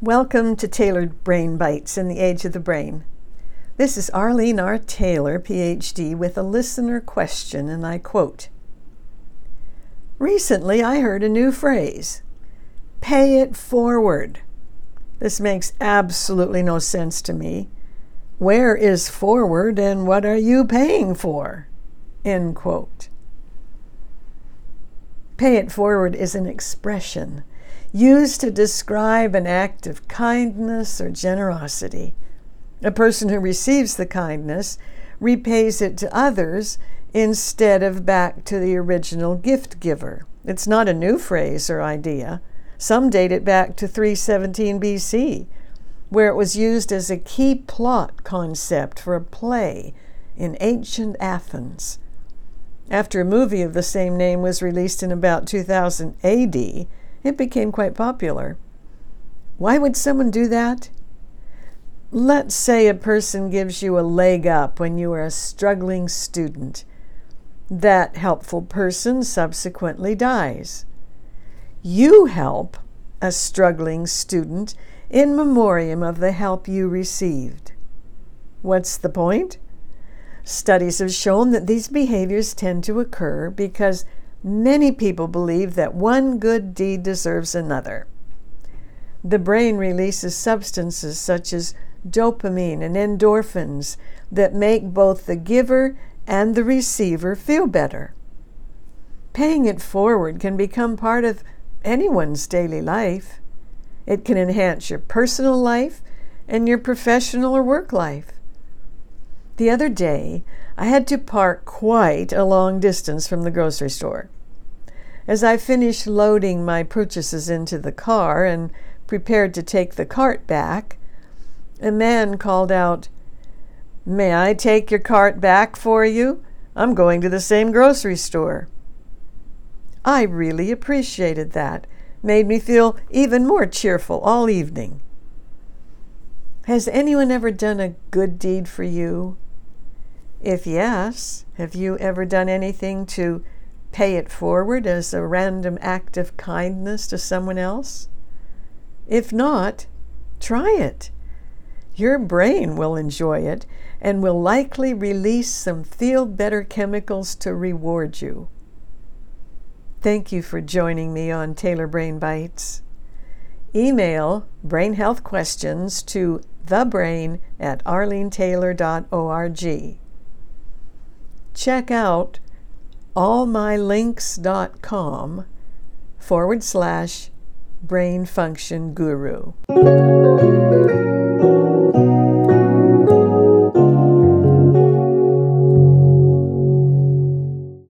Welcome to Tailored Brain Bites in the Age of the Brain. This is Arlene R. Taylor, PhD, with a listener question, and I quote Recently I heard a new phrase pay it forward. This makes absolutely no sense to me. Where is forward and what are you paying for? End quote. Pay it forward is an expression used to describe an act of kindness or generosity. A person who receives the kindness repays it to others instead of back to the original gift giver. It's not a new phrase or idea. Some date it back to 317 BC, where it was used as a key plot concept for a play in ancient Athens. After a movie of the same name was released in about 2000 AD, it became quite popular. Why would someone do that? Let's say a person gives you a leg up when you are a struggling student. That helpful person subsequently dies. You help a struggling student in memoriam of the help you received. What's the point? Studies have shown that these behaviors tend to occur because Many people believe that one good deed deserves another. The brain releases substances such as dopamine and endorphins that make both the giver and the receiver feel better. Paying it forward can become part of anyone's daily life. It can enhance your personal life and your professional or work life. The other day, I had to park quite a long distance from the grocery store. As I finished loading my purchases into the car and prepared to take the cart back, a man called out, May I take your cart back for you? I'm going to the same grocery store. I really appreciated that. Made me feel even more cheerful all evening. Has anyone ever done a good deed for you? If yes, have you ever done anything to pay it forward as a random act of kindness to someone else? If not, try it. Your brain will enjoy it and will likely release some feel better chemicals to reward you. Thank you for joining me on Taylor Brain Bites. Email brain health questions to thebrain at arlenetaylor.org check out allmylinks.com forward slash brain function guru.